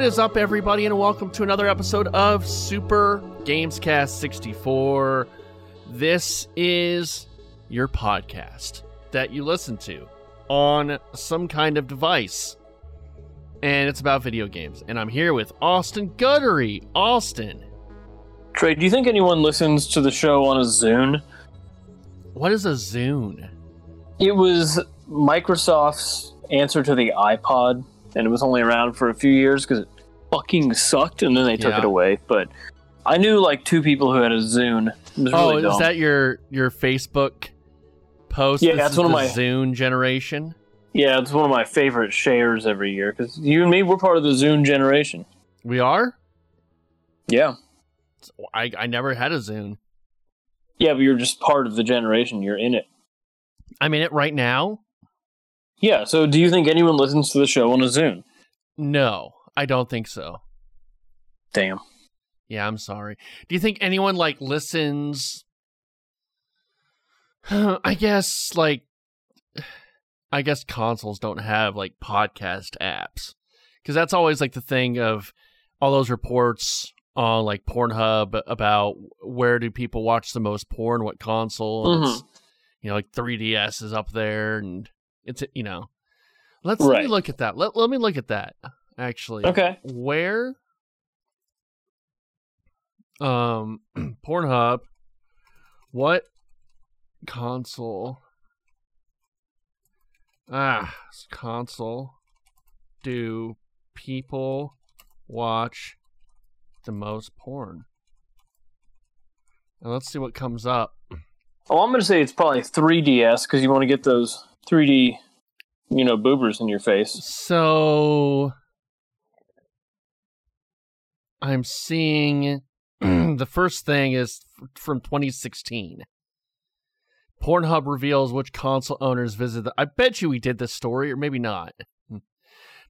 What is up, everybody, and welcome to another episode of Super Gamescast 64. This is your podcast that you listen to on some kind of device, and it's about video games. And I'm here with Austin Guttery. Austin, Trey, do you think anyone listens to the show on a Zune? what is a Zune? It was Microsoft's answer to the iPod, and it was only around for a few years because it fucking sucked, and then they took Yeah. it away. But I knew like two people who had a Zune. It was Oh, really is that your your Facebook post? Yeah, This that's one of my- Zune generation. Yeah, it's one of my favorite shares every year because you and me, we're part of the Zune generation. We are. Yeah. I I never had a Zune. Yeah, but you're just part of the generation. You're in it. I'm in it right now. Yeah, so do you think anyone listens to the show on a Zune? No, I don't think so. Damn. Yeah, I'm sorry. Do you think anyone like listens? I guess like I guess consoles don't have like podcast apps because that's always like the thing of all those reports on like Pornhub about where do people watch the most porn, what console. it's, mm-hmm. you know, like 3DS is up there, and it's you know. Let's let me look at that. Let let me look at that. Actually, Okay. where um Pornhub what console ah console do people watch the most porn and let's see what comes up Oh, I'm going to say it's probably 3DS because you want to get those 3D, you know, boobers in your face. So I'm seeing the first thing is from 2016. Pornhub reveals which console owners visited. The, I bet you we did this story, or maybe not. Hmm.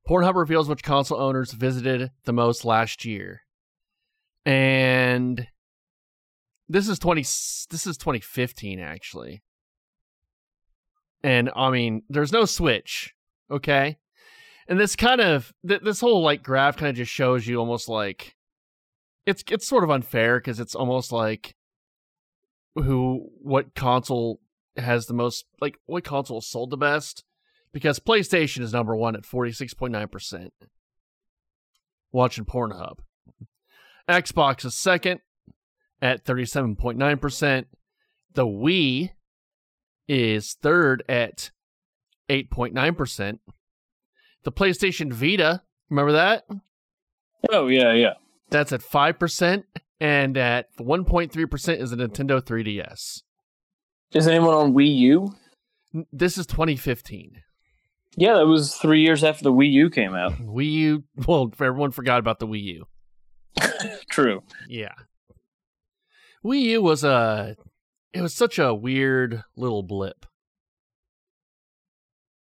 Pornhub reveals which console owners visited the most last year, and this is 20. This is 2015 actually. And I mean, there's no Switch, okay? And this kind of th- this whole like graph kind of just shows you almost like it's it's sort of unfair because it's almost like who what console has the most like what console sold the best because PlayStation is number one at forty six point nine percent watching Pornhub. Xbox is second at thirty seven point nine percent. The Wii is third at eight point nine percent. The PlayStation Vita, remember that? Oh, yeah, yeah. That's at 5%, and at 1.3% is the Nintendo 3DS. Is anyone on Wii U? This is 2015. Yeah, that was three years after the Wii U came out. Wii U, well, everyone forgot about the Wii U. True. Yeah. Wii U was a, it was such a weird little blip.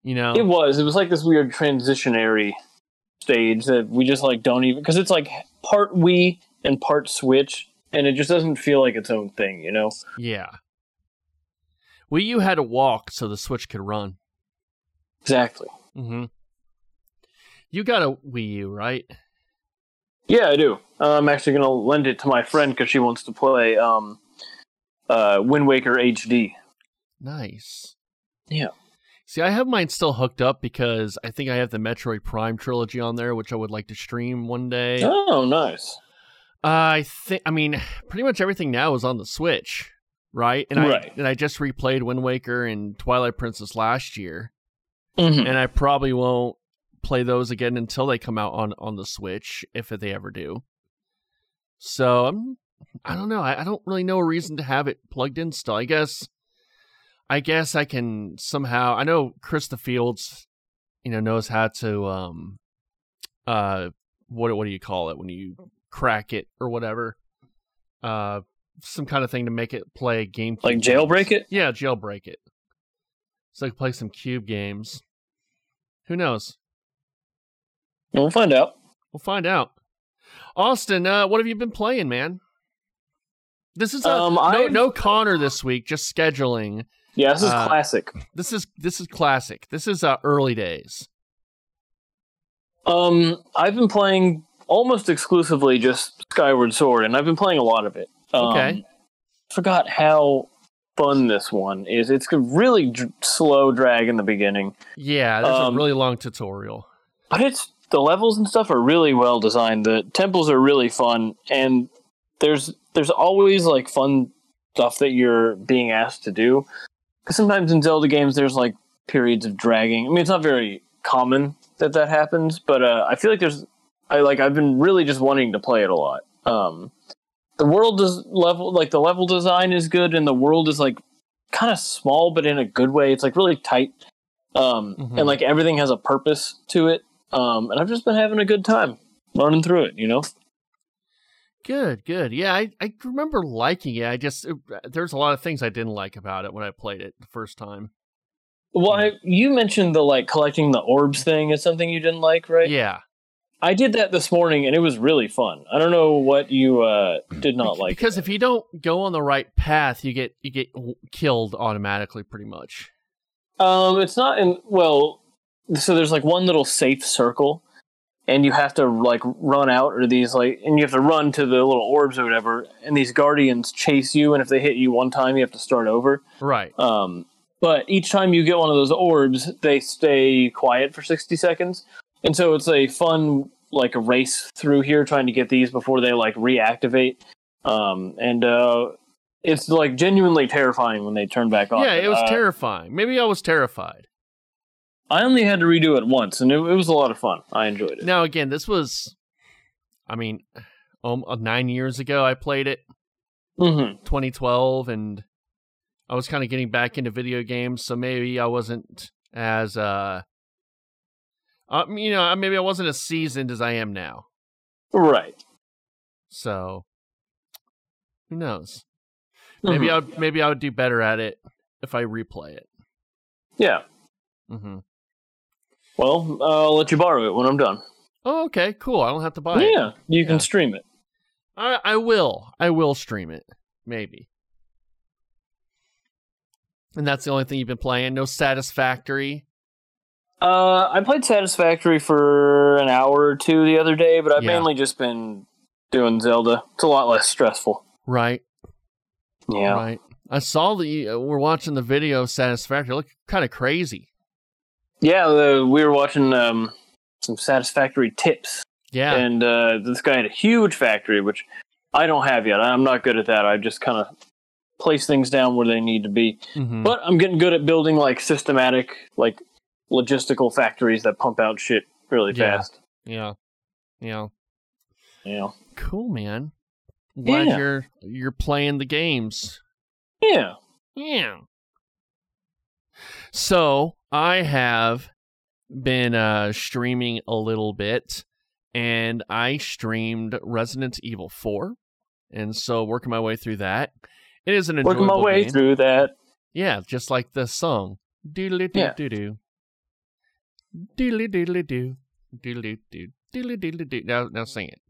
You know? It was. It was like this weird transitionary stage that we just like don't even because it's like part Wii and part Switch, and it just doesn't feel like its own thing, you know? yeah. Wii U had to walk so the Switch could run. Exactly. Mm-hmm. You got a Wii U, right? Yeah, I do. Uh, I'm actually gonna lend it to my friend because she wants to play um, uh, Wind Waker HD. Nice. Yeah. See, I have mine still hooked up because I think I have the Metroid Prime trilogy on there, which I would like to stream one day. Oh, nice. I think, I mean, pretty much everything now is on the Switch, right? And I and I just replayed Wind Waker and Twilight Princess last year, Mhm. and I probably won't play those again until they come out on on the Switch, if they ever do. So I'm, I don't know. I, I don't really know a reason to have it plugged in still. I guess, I guess I can somehow. I know Krista Fields, you know, knows how to um, uh, what what do you call it when you crack it or whatever? Uh, some kind of thing to make it play game Like jailbreak it? Yeah, jailbreak it. So I can play some cube games. Who knows? We'll find out. We'll find out. Austin, uh, what have you been playing, man? This is a, Um, no no Connor this week, just scheduling. Yeah, this is Uh, classic. This is this is classic. This is uh, early days. Um, I've been playing almost exclusively just Skyward Sword, and I've been playing a lot of it. Um, Okay. Forgot how fun this one is. It's a really slow drag in the beginning, Yeah, there's Um, a really long tutorial. but it's the levels and stuff are really well designed. The temples are really fun, and there's there's always like fun stuff that you're being asked to do. Because sometimes in Zelda games, there's like periods of dragging. I mean, it's not very common that that happens, but uh, I feel like there's I like I've been really just wanting to play it a lot. Um, the world is level like the level design is good, and the world is like kind of small, but in a good way. It's like really tight, um, Mhm. and like everything has a purpose to it. Um, and I've just been having a good time running through it. You know, Good, good. Yeah, I, I remember liking it. I just it, there's a lot of things I didn't like about it when I played it the first time. well, I, you mentioned the like collecting the orbs thing is something you didn't like, right? Yeah, I did that this morning, and it was really fun. I don't know what you uh, did not like because if you don't go on the right path, you get you get killed automatically, pretty much. Um, it's not in well. So there's like one little safe circle, and you have to like run out, or these like, and you have to run to the little orbs or whatever. And these guardians chase you, and if they hit you one time, you have to start over. Right. Um, but each time you get one of those orbs, they stay quiet for sixty seconds, and so it's a fun like a race through here trying to get these before they like reactivate. Um, and uh, it's like genuinely terrifying when they turn back on. Yeah, it was Uh, terrifying. Maybe I was terrified. I only had to redo it once, and it, it was a lot of fun. I enjoyed it. Now again, this was, I mean, um, uh, nine years ago I played it, hmm 2012, and I was kind of getting back into video games, so maybe I wasn't as uh, uh you know, maybe I wasn't as seasoned as I am now. Right. So who knows? Maybe Mhm. I would maybe I would do better at it if I replay it. Yeah. hmm Well, I'll let you borrow it when I'm done. Oh, okay, cool. I don't have to buy it. yeah, you can Yeah. stream it. I I will. I will stream it. Maybe. And that's the only thing you've been playing. No Satisfactory. Uh, I played Satisfactory for an hour or two the other day, but I've Yeah. mainly just been doing Zelda. It's a lot less stressful. Right. Yeah. Right. I saw that you uh, we're watching the video of Satisfactory. It looked kind of crazy. Yeah, we were watching um, some Satisfactory tips, Yeah. and uh, this guy had a huge factory, which I don't have yet. I'm not good at that. I just kind of place things down where they need to be. Mhm. But I'm getting good at building like systematic, like logistical factories that pump out shit really Yeah. fast. Yeah. Yeah. yeah. Cool, man. Glad Yeah. you're you're playing the games. Yeah. Yeah. So I have been uh, streaming a little bit, and I streamed Resident Evil 4, and so working my way through that. It is an enjoyable. Working my way game. through that. Yeah, just like the song. Doodly doo doo doo. Doodly doodly doo. Doodly doo. Doodly doodly doo. Now, now sing it.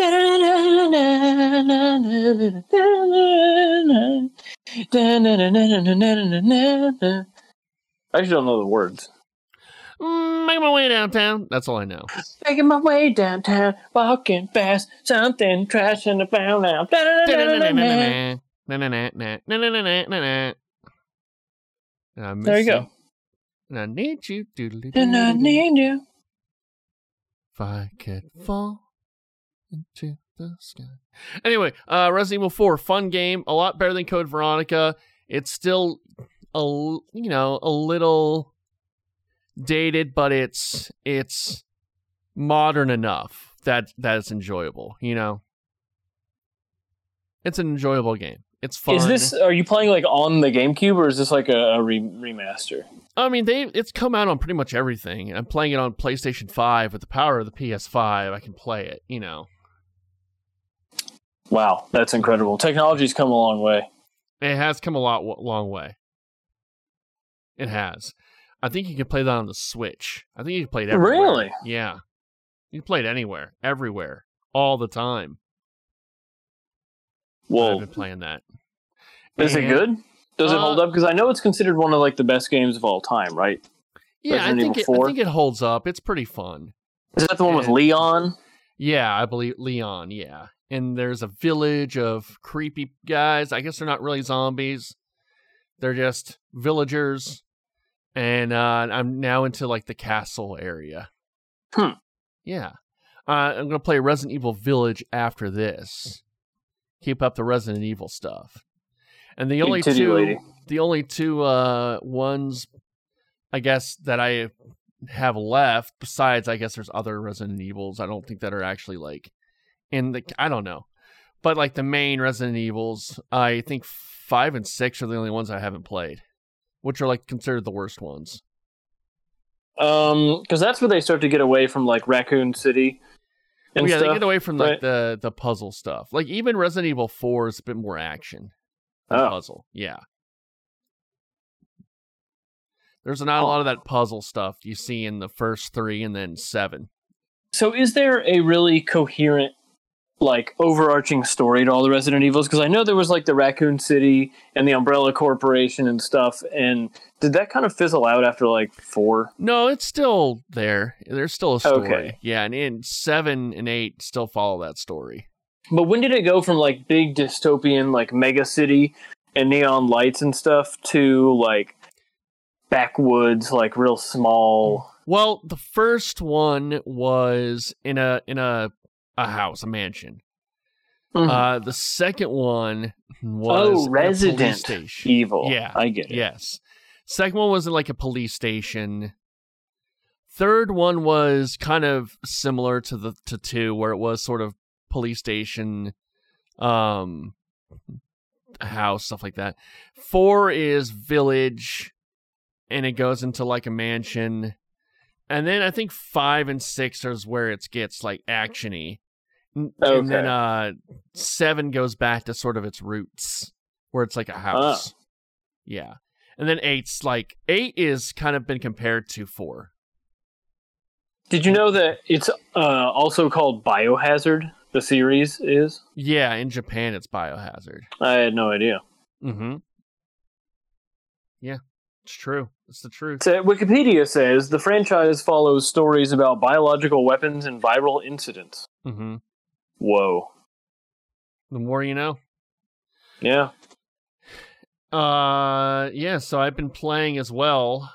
I actually don't know the words. Mm, Make my way downtown. That's all I know. Making my way downtown, walking fast, something trashing about now. There you go. And I need you. And I need you. If I could fall into the sky. Anyway, uh, Resident Evil 4, fun game, a lot better than Code Veronica. It's still a you know a little dated, but it's it's modern enough that that it's enjoyable. You know, it's an enjoyable game. It's fun. Is this? Are you playing like on the GameCube, or is this like a, a re- remaster? I mean, they it's come out on pretty much everything. I'm playing it on PlayStation 5 with the power of the PS5. I can play it, you know. Wow, that's incredible. Technology's come a long way. It has come a lot long way. It has. I think you can play that on the Switch. I think you can play it everywhere. Really? Yeah. You can play it anywhere, everywhere, all the time. I've been playing that. is it good? Does it Uh, hold up? Because I know it's considered one of like the best games of all time, right? Yeah, I think it, I think it holds up. It's pretty fun. Is that the one with Leon? Yeah, I believe Leon. Yeah, and there's a village of creepy guys. I guess they're not really zombies; they're just villagers. And uh, I'm now into like the castle area. Hmm. Yeah, uh, I'm gonna play Resident Evil Village after this. Keep up the Resident Evil stuff. And the only two, the only two uh, ones, I guess that I have left besides i guess there's other resident evils i don't think that are actually like in the i don't know but like the main resident evils i think five and six are the only ones i haven't played which are like considered the worst ones Um, because that's where they start to get away from like Raccoon City and Well, yeah stuff. they get away from like right? the the puzzle stuff like even resident evil 4 is a bit more action Oh. puzzle yeah there's not a lot of that puzzle stuff you see in the first three and then seven So, is there a really coherent, like, overarching story to all the Resident Evils? Because I know there was like the Raccoon City and the Umbrella Corporation and stuff. And did that kind of fizzle out after like four? No, it's still there. There's still a story. Okay. Yeah, and in seven and eight still follow that story. But when did it go from like big dystopian, like mega city and neon lights and stuff to like backwoods, like real small? Well, the first one was in a in a a house, a mansion. Mhm. Uh, the second one was oh, in a police Resident station. Evil. Yeah, I get it. Yes. Second one was in like a police station. Third one was kind of similar to the to two, where it was sort of police station, um, house stuff like that. Four is village, and it goes into like a mansion, and then I think five and six is where it gets like actiony. And then uh seven goes back to sort of its roots, where it's like a house. Yeah. And then eight's like eight is kind of been compared to four. Did you know that it's uh, also called Biohazard? The series is. Yeah, in Japan it's biohazard. I had no idea. Mm-hmm. Yeah, it's true. It's the truth. So Wikipedia says the franchise follows stories about biological weapons and viral incidents. Mm-hmm. Whoa. The more you know. Yeah. Uh yeah, so I've been playing as well.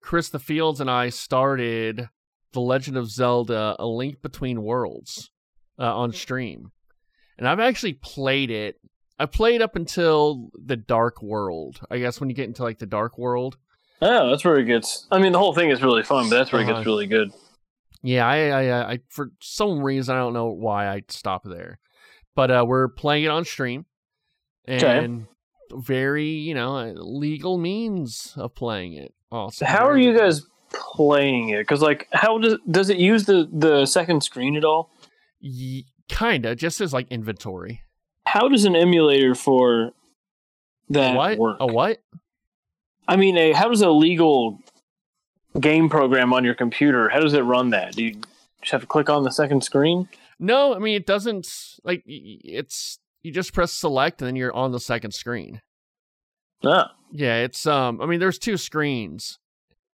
Chris the Fields and I started The Legend of Zelda: A Link Between Worlds uh, on stream. And I've actually played it. I played up until the Dark World. I guess when you get into like the Dark World. Oh, that's where it gets. I mean, the whole thing is really fun, but that's where it Uh-huh. gets really good. Yeah, I, I, uh, I, for some reason, I don't know why I stopped there, but uh, we're playing it on stream, Okay. and very, you know, legal means of playing it. Also, How are you guys playing it? Because like, how does does it use the the second screen at all? Ye- kinda, just as like inventory. How does an emulator for that what? work? A what? I mean, a how does a legal game program on your computer? How does it run that? Do you just have to click on the second screen? No, I mean it doesn't. Like it's you just press select and then you're on the second screen. Ah, Yeah, it's um. I mean, there's two screens,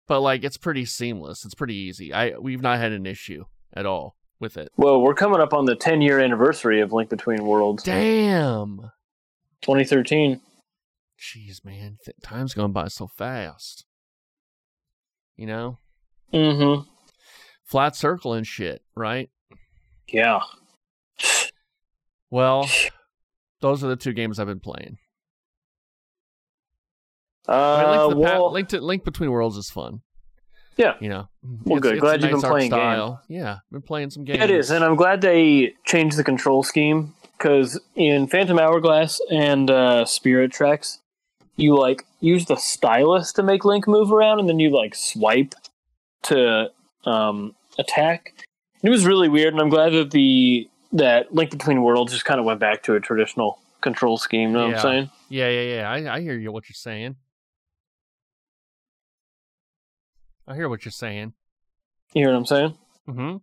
but like it's pretty seamless. It's pretty easy. I we've not had an issue at all with it. well, we're coming up on the 10 year anniversary of Link Between Worlds, Damn. 2013. Jeez, man, th- time's going by so fast. You know, Mm-hmm. flat circle and shit, right? Yeah. Well, those are the two games I've been playing. I mean, Uh, Link, to the Pa- well, Link, to, Link Between Worlds is fun. Yeah. you know. Well, good. Glad you've been nice art playing game. style. Yeah, been playing some games. it is, and I'm glad they changed the control scheme because in Phantom Hourglass and uh, Spirit Tracks, you like use the stylus to make Link move around, and then you like swipe to um, attack. It was really weird, and I'm glad that the that Link Between Worlds just kind of went back to a traditional control scheme. You know what I'm saying? Yeah, yeah, yeah. I, I hear you. What you're saying. I hear what you're saying. You hear what I'm saying? Mm-hmm.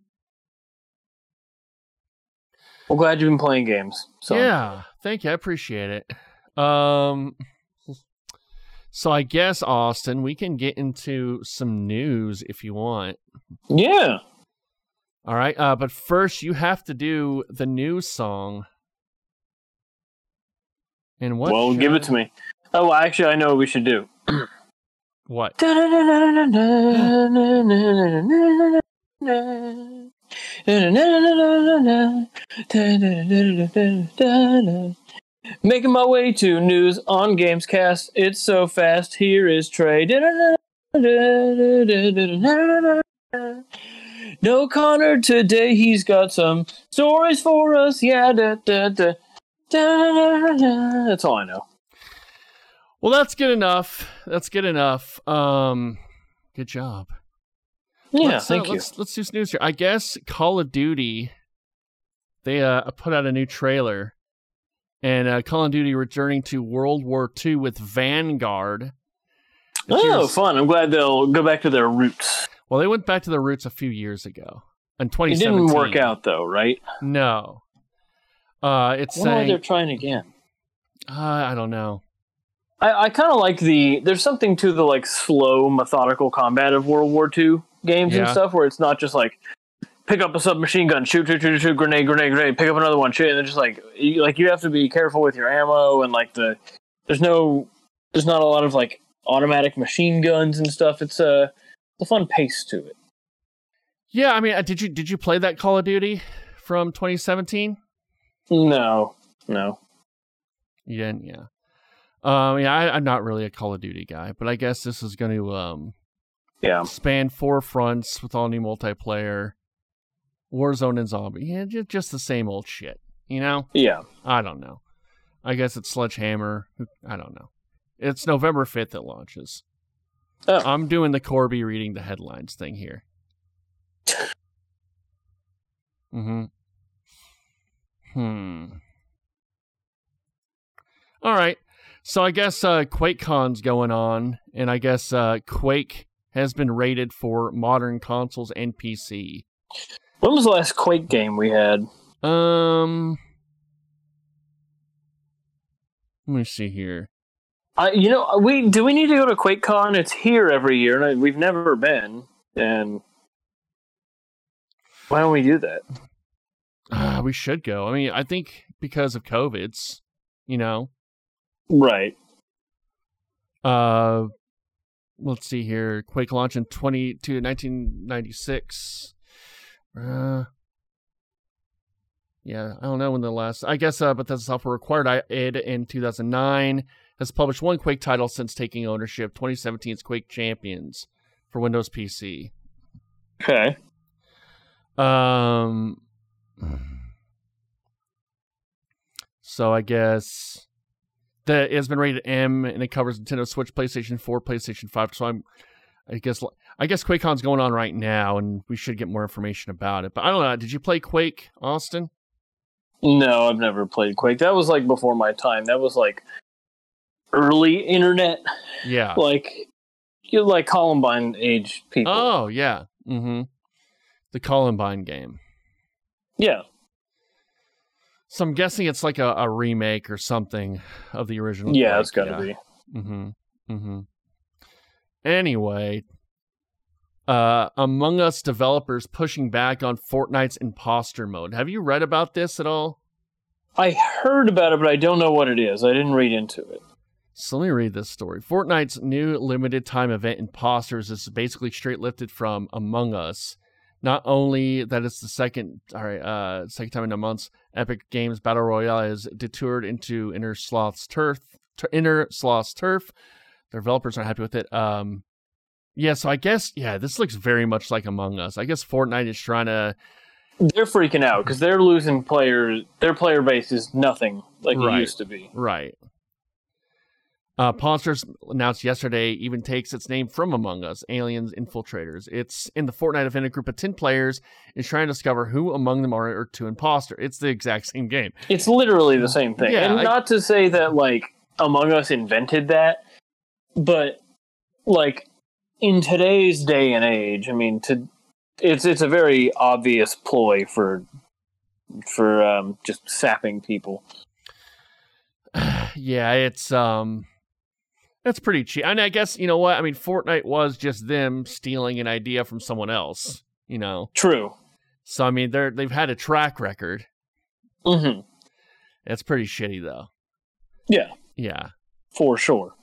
I'm glad you've been playing games. So Yeah, thank you. I appreciate it. Um, so I guess Austin, we can get into some news if you want. yeah. All right, uh, but first you have to do the news song. And what? well, give it to me. Oh, well, actually, I know what we should do. What? Making my way to news on Gamescast. It's so fast. Here is Trey. No Connor today. He's got some stories for us. Yeah, da, da, da. That's all I know. Well, that's good enough. That's good enough. Um, good job. Yeah, let's, uh, thank you. let's, Let's do some news here. I guess Call of Duty. They uh put out a new trailer, and uh, Call of Duty returning to World War II with Vanguard. Oh, fun! I'm glad they'll go back to their roots. Well, they went back to their roots a few years ago. In It 2017. didn't work out though, right? No. Uh, it's why they're trying again. Uh, I don't know. I, I kind of like the. There's something to the like slow, methodical combat of World War II games and stuff, where it's not just like pick up a submachine gun, shoot, shoot, shoot, shoot, grenade, grenade, grenade, pick up another one, shoot, and then just like you, like you have to be careful with your ammo and like the. There's no. There's not a lot of like automatic machine guns and stuff. It's a, it's a fun pace to it. Yeah, I mean, uh, did you did you play that Call of Duty from 2017? No, no. You didn't, yeah. Um, yeah, I, I'm not really a Call of Duty guy, but I guess this is going to um Yeah, span four fronts with all new multiplayer, Warzone and zombie. Yeah, ju- just the same old shit. You know? yeah. I don't know. I guess it's Sledgehammer. I don't know. It's November 5th it launches. Oh. I'm doing the Corby reading the headlines thing here. Mm-hmm. Hmm. All right. So I guess uh, QuakeCon's going on, and I guess uh, Quake has been rated for modern consoles and PC. When was the last Quake game we had? Um, let me see here. I, you know, we do we need to go to QuakeCon? It's here every year, and I, we've never been. And why don't we do that? Uh, we should go. I mean, I think because of COVID's, you know. Right. Uh, let's see here. Quake launch in 22 1996. Uh, yeah, I don't know when the last. I guess, uh, but that's software required. I id in 2009 has published one Quake title since taking ownership. 2017's Quake Champions for Windows PC. Okay. Um. So I guess that it has been rated M, and it covers Nintendo Switch, PlayStation 4, PlayStation 5. So I'm, I guess, I guess QuakeCon's going on right now, and we should get more information about it. But I don't know. Did you play Quake, Austin? No, I've never played Quake. That was like before my time. That was like early internet, Yeah. like you like Columbine age people. Oh yeah. Mm-hmm. The Columbine game. yeah. So I'm guessing it's like a, a remake or something of the original. Yeah, Quake, it's got to yeah. be. Mm-hmm. Mm-hmm. Anyway, uh, Among Us developers pushing back on Fortnite's imposter mode. Have you read about this at all? I heard about it, but I don't know what it is. I didn't read into it. So let me read this story. Fortnite's new limited time event Imposters is basically straight lifted from Among Us. Not only that it's the second all right, uh second time in a month, Epic Games Battle Royale is detoured into Innersloth's turf tur- Innersloth's turf. The developers aren't happy with it. Um yeah, so I guess yeah, this looks very much like Among Us. I guess Fortnite is trying to They're freaking out because they're losing players. Their player base is nothing like Right. it used to be. Right. Uh, Monsters announced yesterday even takes its name from Among Us, Aliens Infiltrators. It's in the Fortnite event, a group of 10 players is trying to discover who among them are, are two imposter. It's the exact same game. It's literally the same thing. Yeah, and I- not to say that like Among Us invented that, but like in today's day and age, I mean, to it's it's a very obvious ploy for for um, just sapping people. yeah, it's um that's pretty cheap. And I guess you know what? I mean, Fortnite was just them stealing an idea from someone else, you know. True. So I mean, they're they've had a track record. Mm-hmm. It's pretty shitty though. Yeah, Yeah. for sure.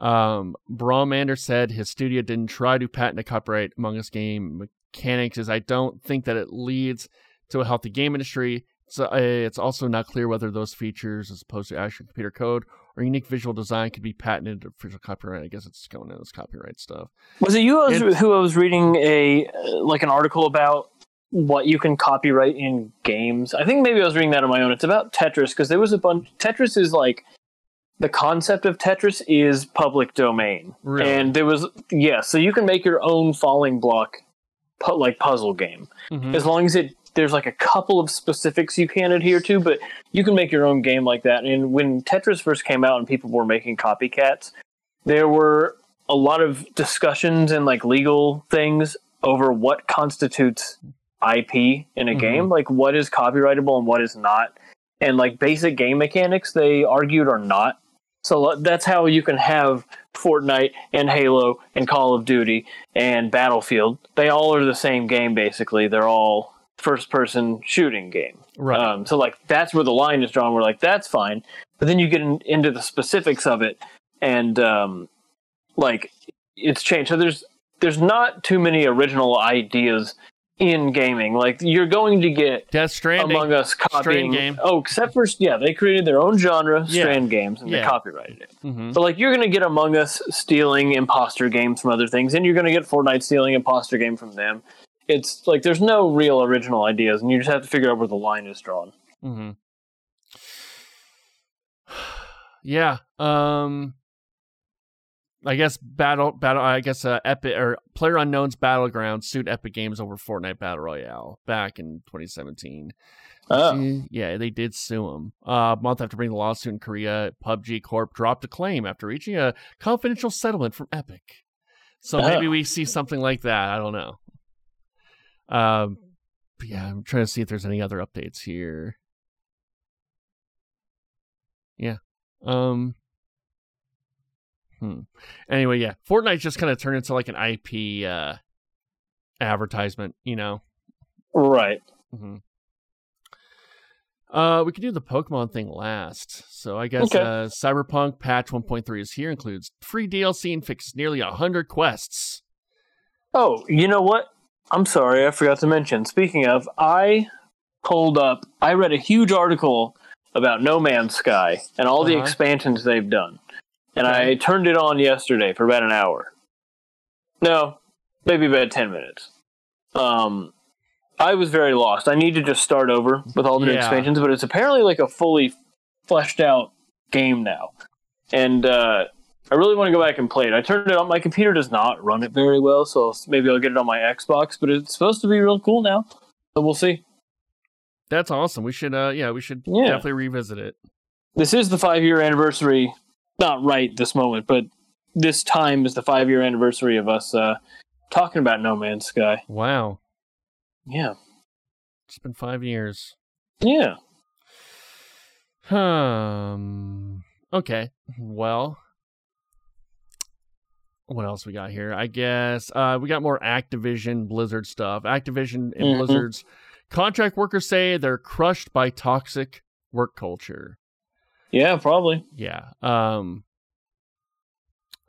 Um, Bromander said his studio didn't try to patent a copyright Among Us game mechanics, as I don't think that it leads to a healthy game industry. So uh, it's also not clear whether those features, as opposed to actual computer code or unique visual design, could be patented or official copyright. I guess it's going in as copyright stuff. Was it you who I was reading a like an article about what you can copyright in games? I think maybe I was reading that on my own. It's about Tetris because there was a bunch. Tetris is like the concept of Tetris is public domain, Really? and there was yeah. So you can make your own falling block, pu- like puzzle game Mhm. as long as it there's like a couple of specifics you can't adhere to, but you can make your own game like that. And when Tetris first came out and people were making copycats, there were a lot of discussions and like legal things over what constitutes IP in a Mhm. game, like what is copyrightable and what is not. And like basic game mechanics, they argued are not. So that's how you can have Fortnite and Halo and Call of Duty and Battlefield. They all are the same game basically. They're all first person shooting game. right. Um, so like that's where the line is drawn. We're like that's fine, but then you get in, into the specifics of it, and um, like it's changed. So there's there's not too many original ideas in gaming. Like you're going to get Death Stranding. Among Us copying. game. Oh, except for yeah, they created their own genre, Yeah. Strand Games, and they copyrighted it. Mhm. So like you're gonna get Among Us stealing imposter games from other things, and you're gonna get Fortnite stealing imposter game from them. It's like there's no real original ideas, and you just have to figure out where the line is drawn. Mm-hmm. Yeah. Um. I guess battle battle. I guess uh, Epic or Player Unknown's Battleground sued Epic Games over Fortnite Battle Royale back in 2017. Oh. Yeah, they did sue him. Uh, a month after bringing the lawsuit in Korea, PUBG Corp dropped a claim after reaching a confidential settlement from Epic. So maybe Oh. we see something like that. I don't know. Um, but yeah, I'm trying to see if there's any other updates here. Yeah. Um. Hmm. Anyway, yeah, Fortnite just kind of turned into like an IP uh, advertisement, you know. Right. hmm Uh, we could do the Pokemon thing last. So I guess Okay. uh, Cyberpunk patch 1.3 is here. Includes free DLC and fixes nearly hundred quests. Oh, you know what? I'm sorry, I forgot to mention. Speaking of, I pulled up. I read a huge article about No Man's Sky and all the Uh-huh. expansions they've done, and. I turned it on yesterday for about an hour. No, maybe about ten minutes. Um, I was very lost. I need to just start over with all the new Yeah. expansions, but it's apparently like a fully fleshed out game now, and uh, I really want to go back and play it. I turned it on. My computer does not run it very well, so maybe I'll get it on my Xbox. But it's supposed to be real cool now, so we'll see. That's awesome. We should, uh, yeah, we should Yeah. definitely revisit it. This is the five year anniversary. Not right this moment, but this time is the five year anniversary of us uh, talking about No Man's Sky. Wow, Yeah, it's been five years. yeah. Um. Okay. Well. What else we got here? I guess uh, we got more Activision Blizzard stuff. Activision and Mhm. Blizzard's contract workers say they're crushed by toxic work culture. Yeah, probably. Yeah. Um.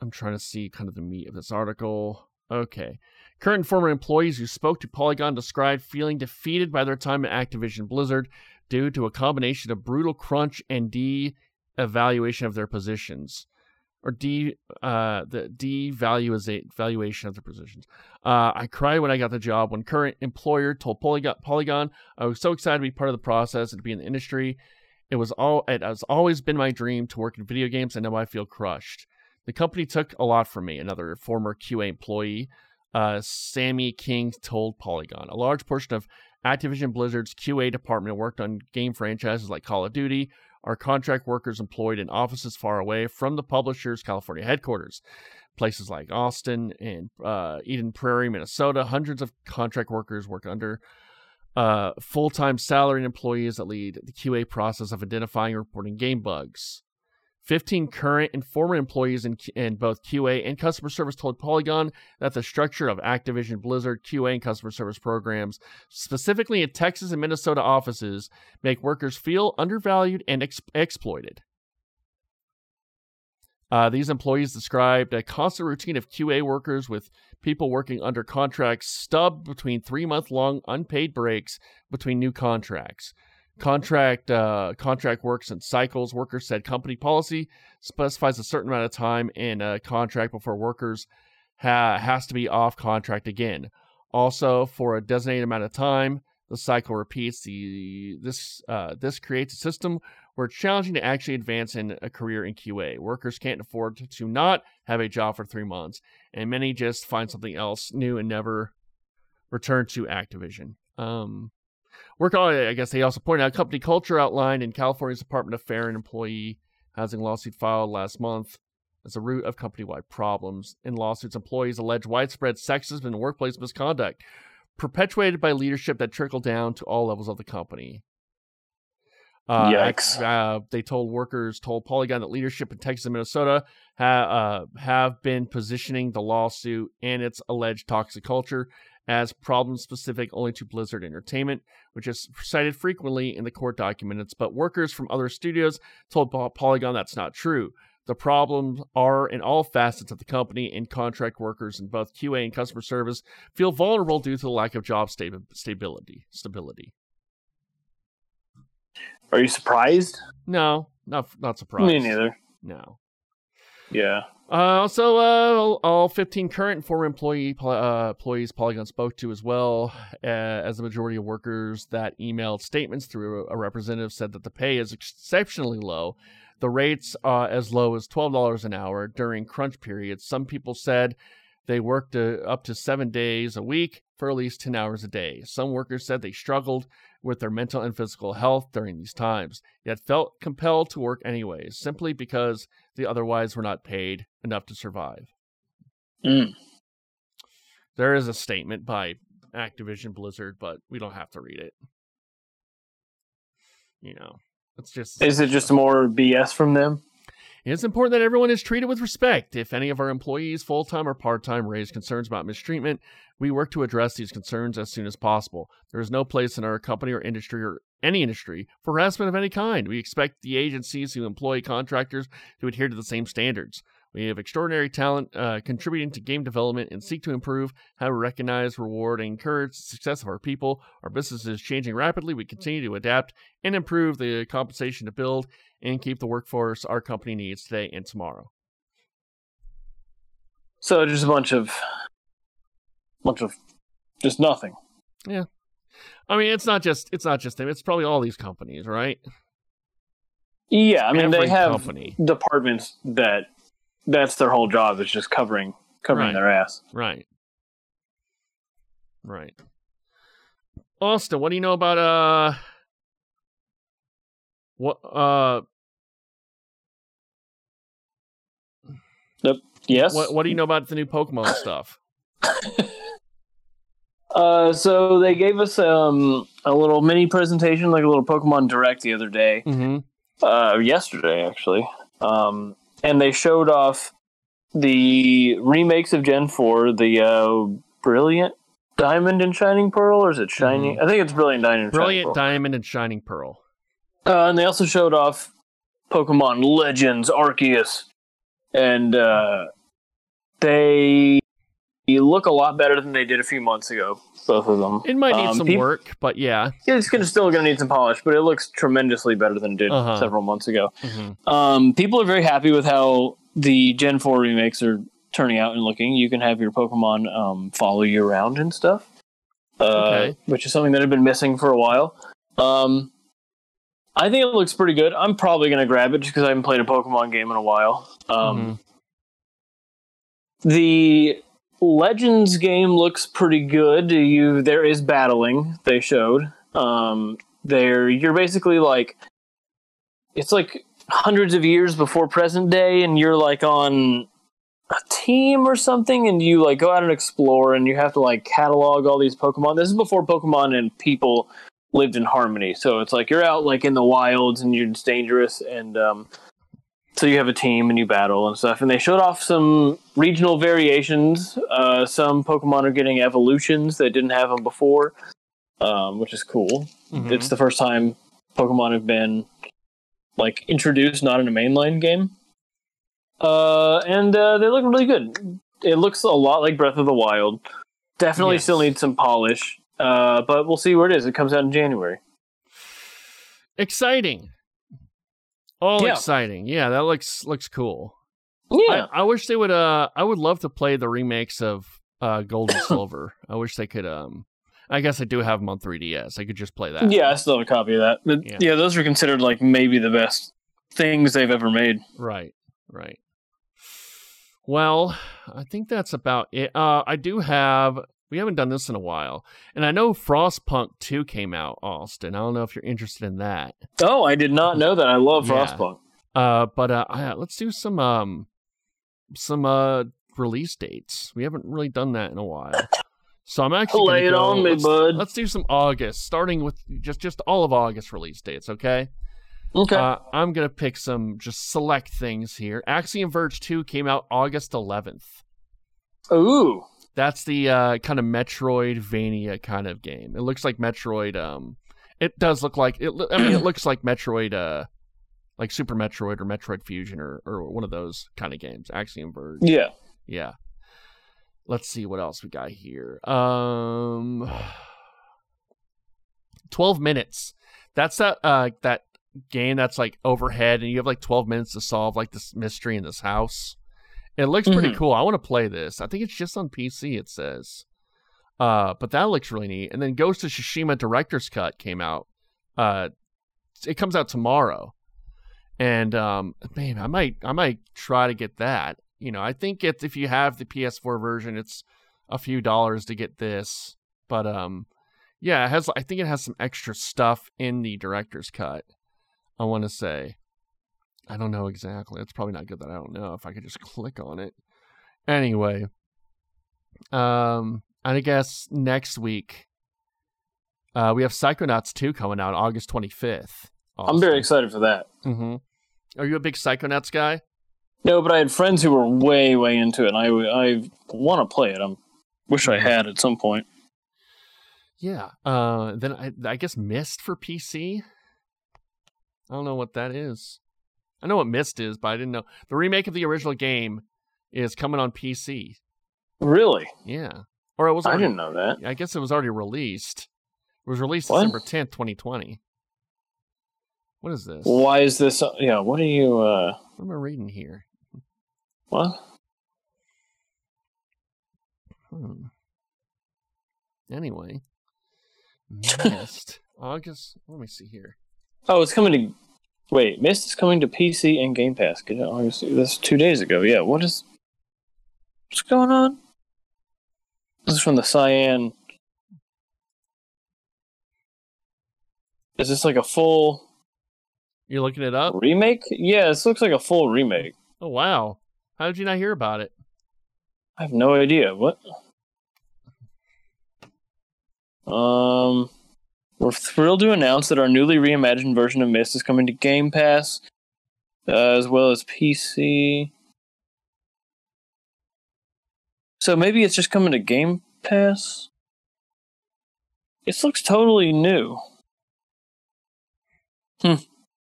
I'm trying to see kind of the meat of this article. Okay. Current and former employees who spoke to Polygon described feeling defeated by their time at Activision Blizzard due to a combination of brutal crunch and de-evaluation of their positions, or de uh, the devaluation valuation of their positions. Uh, I cried when I got the job when current employer told Polygon, Polygon I was so excited to be part of the process and to be in the industry It was all it has always been my dream to work in video games, and now I feel crushed. The company took a lot from me. Another former QA employee, uh, Sammy King, told Polygon. A large portion of Activision Blizzard's QA department worked on game franchises like Call of Duty. Our contract workers employed in offices far away from the publisher's California headquarters. Places like Austin and uh, Eden Prairie, Minnesota. Hundreds of contract workers work under uh, full time salaried employees that lead the QA process of identifying and reporting game bugs. 15 current and former employees in, in, both QA and customer service told Polygon that the structure of Activision Blizzard QA and customer service programs, specifically in Texas and Minnesota offices, make workers feel undervalued and ex- exploited. Uh, these employees described a constant routine of QA workers with people working under contracts stubbed between three month long unpaid breaks between new contracts. Contract uh, contract works in cycles. Workers said company policy specifies a certain amount of time in a contract before workers ha- has to be off contract again. Also, for a designated amount of time, the cycle repeats. The this uh, this creates a system where it's challenging to actually advance in a career in QA. Workers can't afford to not have a job for three months, and many just find something else new and never return to Activision. Um, work I guess they also point out company culture outlined in California's Department of Fair and Employee Housing lawsuit filed last month as a root of company-wide problems. In lawsuits, employees allege widespread sexism and workplace misconduct, perpetuated by leadership that trickled down to all levels of the company. Uh, Yikes. Uh, they told workers, told Polygon that leadership in Texas and Minnesota ha- uh, have been positioning the lawsuit and its alleged toxic culture as problem specific only to Blizzard Entertainment, which is cited frequently in the court documents. But workers from other studios told Polygon that's not true. The problems are in all facets of the company, and contract workers in both QA and customer service feel vulnerable due to the lack of job sta- stability. Stability. Are you surprised? No, not not surprised. Me neither. No. Yeah. Uh, also, uh, all 15 current and former employee uh, employees Polygon spoke to as well, uh, as the majority of workers that emailed statements through a representative said that the pay is exceptionally low. The rates uh, as low as $12 an hour during crunch periods. Some people said they worked uh, up to seven days a week for at least 10 hours a day. Some workers said they struggled with their mental and physical health during these times, yet felt compelled to work anyways, simply because they otherwise were not paid enough to survive. Mm. There is a statement by Activision Blizzard, but we don't have to read it. You know, it's just. Is it just more BS from them? It's important that everyone is treated with respect. If any of our employees, full time or part time, raise concerns about mistreatment, we work to address these concerns as soon as possible. There is no place in our company or industry or any industry for harassment of any kind. We expect the agencies who employ contractors to adhere to the same standards. We have extraordinary talent uh, contributing to game development and seek to improve how we recognize, reward, and encourage the success of our people. Our business is changing rapidly. We continue to adapt and improve the compensation to build and keep the workforce our company needs today and tomorrow. So just a bunch of, bunch of, just nothing. Yeah, I mean it's not just it's not just them. It's probably all these companies, right? Yeah, I mean Every they have company. departments that that's their whole job is just covering covering Right. their ass. Right. Right. Austin, what do you know about uh what uh Yes. what what do you know about the new Pokemon stuff? Uh, so they gave us um a little mini presentation, like a little Pokemon Direct the other day. Mm-hmm. uh, yesterday actually, um, and they showed off the remakes of Gen Four, the uh, Brilliant Diamond and Shining Pearl, or is it Shining? I think it's Brilliant Diamond. And Mm-hmm. Brilliant Shining Pearl. Diamond and Shining Pearl. Uh, and they also showed off Pokemon Legends Arceus, and uh, they look a lot better than they did a few months ago. Both of them. It might need Um, some peop- work, but yeah. It's gonna still gonna need some polish, but it looks tremendously better than it did Uh-huh. several months ago. Mhm. Um, people are very happy with how the Gen 4 remakes are turning out and looking. You can have your Pokemon um, follow you around and stuff, uh, Okay. which is something that had been missing for a while. Um, I think it looks pretty good. I'm probably gonna grab it just because I haven't played a Pokemon game in a while. Um, The Legends game looks pretty good. You there is battling. They showed. Um, there you're basically like it's like hundreds of years before present day, and you're like on a team or something, and you like go out and explore, and you have to like catalog all these Pokemon. This is before Pokemon and people lived in harmony. So it's like you're out like in the wilds and you're it's dangerous and um so you have a team and you battle and stuff. And they showed off some regional variations. Uh some Pokemon are getting evolutions that didn't have them before. Um, which is cool. Mhm. It's the first time Pokemon have been like introduced not in a mainline game. Uh and uh, they look really good. It looks a lot like Breath of the Wild. Definitely Yes. still needs some polish. Uh, but we'll see where it is. It comes out in January. Exciting. All Yeah. exciting. Yeah, that looks looks cool. Yeah. I, I wish they would. Uh, I would love to play the remakes of uh, Gold and Silver. I wish they could. Um, I guess I do have them on 3DS. I could just play that. yeah, I still have a copy of that. But Yeah. yeah. those are considered like maybe the best things they've ever made. Right. Right. Well, I think that's about it. Uh, I do have. We haven't done this in a while, and I know Frostpunk 2 came out, Austin. I don't know if you're interested in that. Oh, I did not know that. I love Yeah. Frostpunk. Uh, but uh, let's do some um, some uh release dates. We haven't really done that in a while. So I'm actually Lay it go- on me, let's, bud. Let's do some August, starting with just just all of August release dates. Okay. Okay. Uh, I'm gonna pick some just select things here. Axiom Verge 2 came out August 11th. Ooh. That's the uh, kind of Metroidvania kind of game. It looks like Metroid. Um, it does look like it. I mean, it looks like Metroid. Uh, like Super Metroid or Metroid Fusion or or one of those kind of games. Axiom Verge. Yeah. Yeah. Let's see what else we got here. Um, twelve minutes. That's that uh that game that's like overhead, and you have like twelve minutes to solve like this mystery in this house. It looks pretty Mhm. cool. I want to play this. I think it's just on PC. It says. Uh, but that looks really neat. And then Ghost of Tsushima Director's Cut came out. Uh, it comes out tomorrow, and um, man, I might I might try to get that. You know, I think it's if you have the PS4 version, it's a few dollars to get this. But um, yeah, it has. I think it has some extra stuff in the director's cut. I want to say, I don't know exactly. It's probably not good that I don't know if I could just click on it. Anyway, um, I guess next week, uh, we have Psychonauts 2 coming out August 25th. I'm very excited for that. Mm-hmm. Are you a big Psychonauts guy? No, but I had friends who were way, way into it, and I, I want to play it. I wish I had at some point. Yeah. Uh, then I, I guess Myst for PC. I don't know what that is. I know what Myst is, but I didn't know the remake of the original game is coming on PC. Really? Yeah, or it was. I didn't know that. I guess it was already released. It was released What? December tenth, twenty twenty. What is this? Why is this? uh, Yeah, what are you? uh What am I reading here? What? Hmm. Anyway, Myst August. Let me see here. Oh, it's coming to. Wait, Myst is coming to PC and Game Pass. Get it? August. That's two days ago. Yeah. What is? What's going on? This is from the Cyan. Is this like a full You're looking it up. remake? Yeah, this looks like a full remake. Oh wow! How did you not hear about it? I have no idea. What? Um, we're thrilled to announce that our newly reimagined version of Myst is coming to Game Pass, uh, as well as PC. So maybe it's just coming to Game Pass. This looks totally new. Hmm.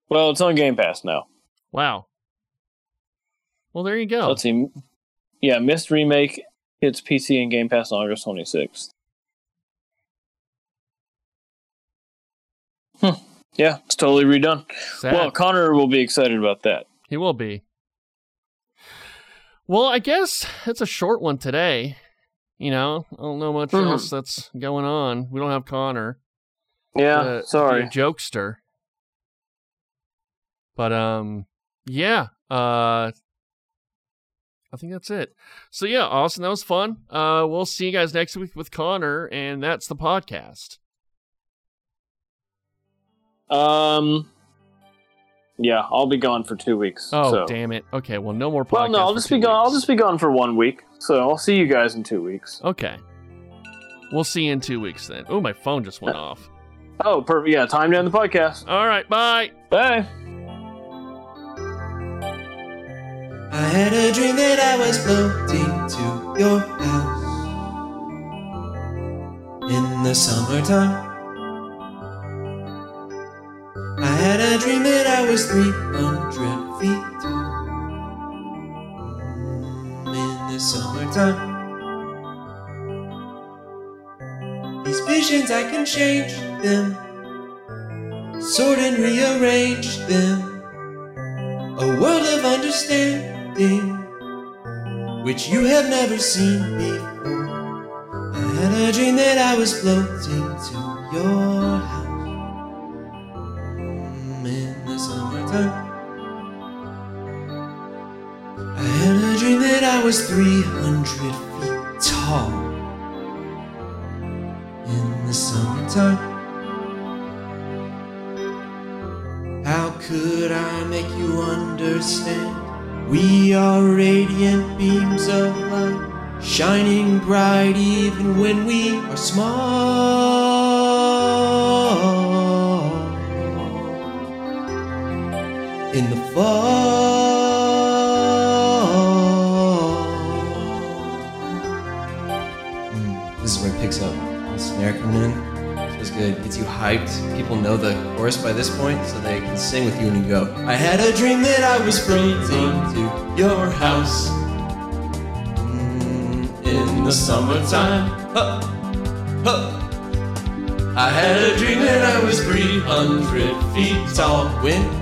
Well, it's on Game Pass now. Wow. Well, there you go. Let's see. Yeah, Myst remake hits PC and Game Pass on August 26th. Yeah, it's totally redone. Sad. Well, Connor will be excited about that. He will be. Well, I guess it's a short one today. You know, I don't know much Mhm. else that's going on. We don't have Connor. Yeah, the- sorry. the jokester. But um, yeah. Uh, I think that's it. So yeah, Austin, that was fun. Uh, we'll see you guys next week with Connor, and that's the podcast. Um, yeah, I'll be gone for two weeks. Oh so. damn it! Okay, well, no more. Podcasts Well, no, I'll just be gone. I'll just be gone for one week. So I'll see you guys in two weeks. Okay. We'll see you in two weeks then. Oh, my phone just went off. Oh, perfect. Yeah, time to end the podcast. All right, bye. Bye. I had a dream that I was floating to your house in the summertime. I had a dream that I was 300 feet tall in the summertime. These visions, I can change them, sort and rearrange them a world of understanding which you have never seen before. I had a dream that I was floating to your house I had a dream that I was 300 feet tall in the summertime. How could I make you understand? We are radiant beams of light, shining bright even when we are small. In the fall. Mm, this is where it picks up. The snare coming in. Feels good. Gets you hyped. People know the chorus by this point, so they can sing with you when you go. I had a dream that I was floating to your house Mm, in the summertime. Huh. Huh. I had a dream that I was 300 feet tall. When?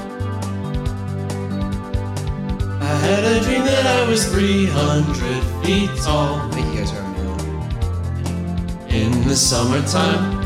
Had a dream that I was 300 feet tall. Wait, you guys are in the summertime.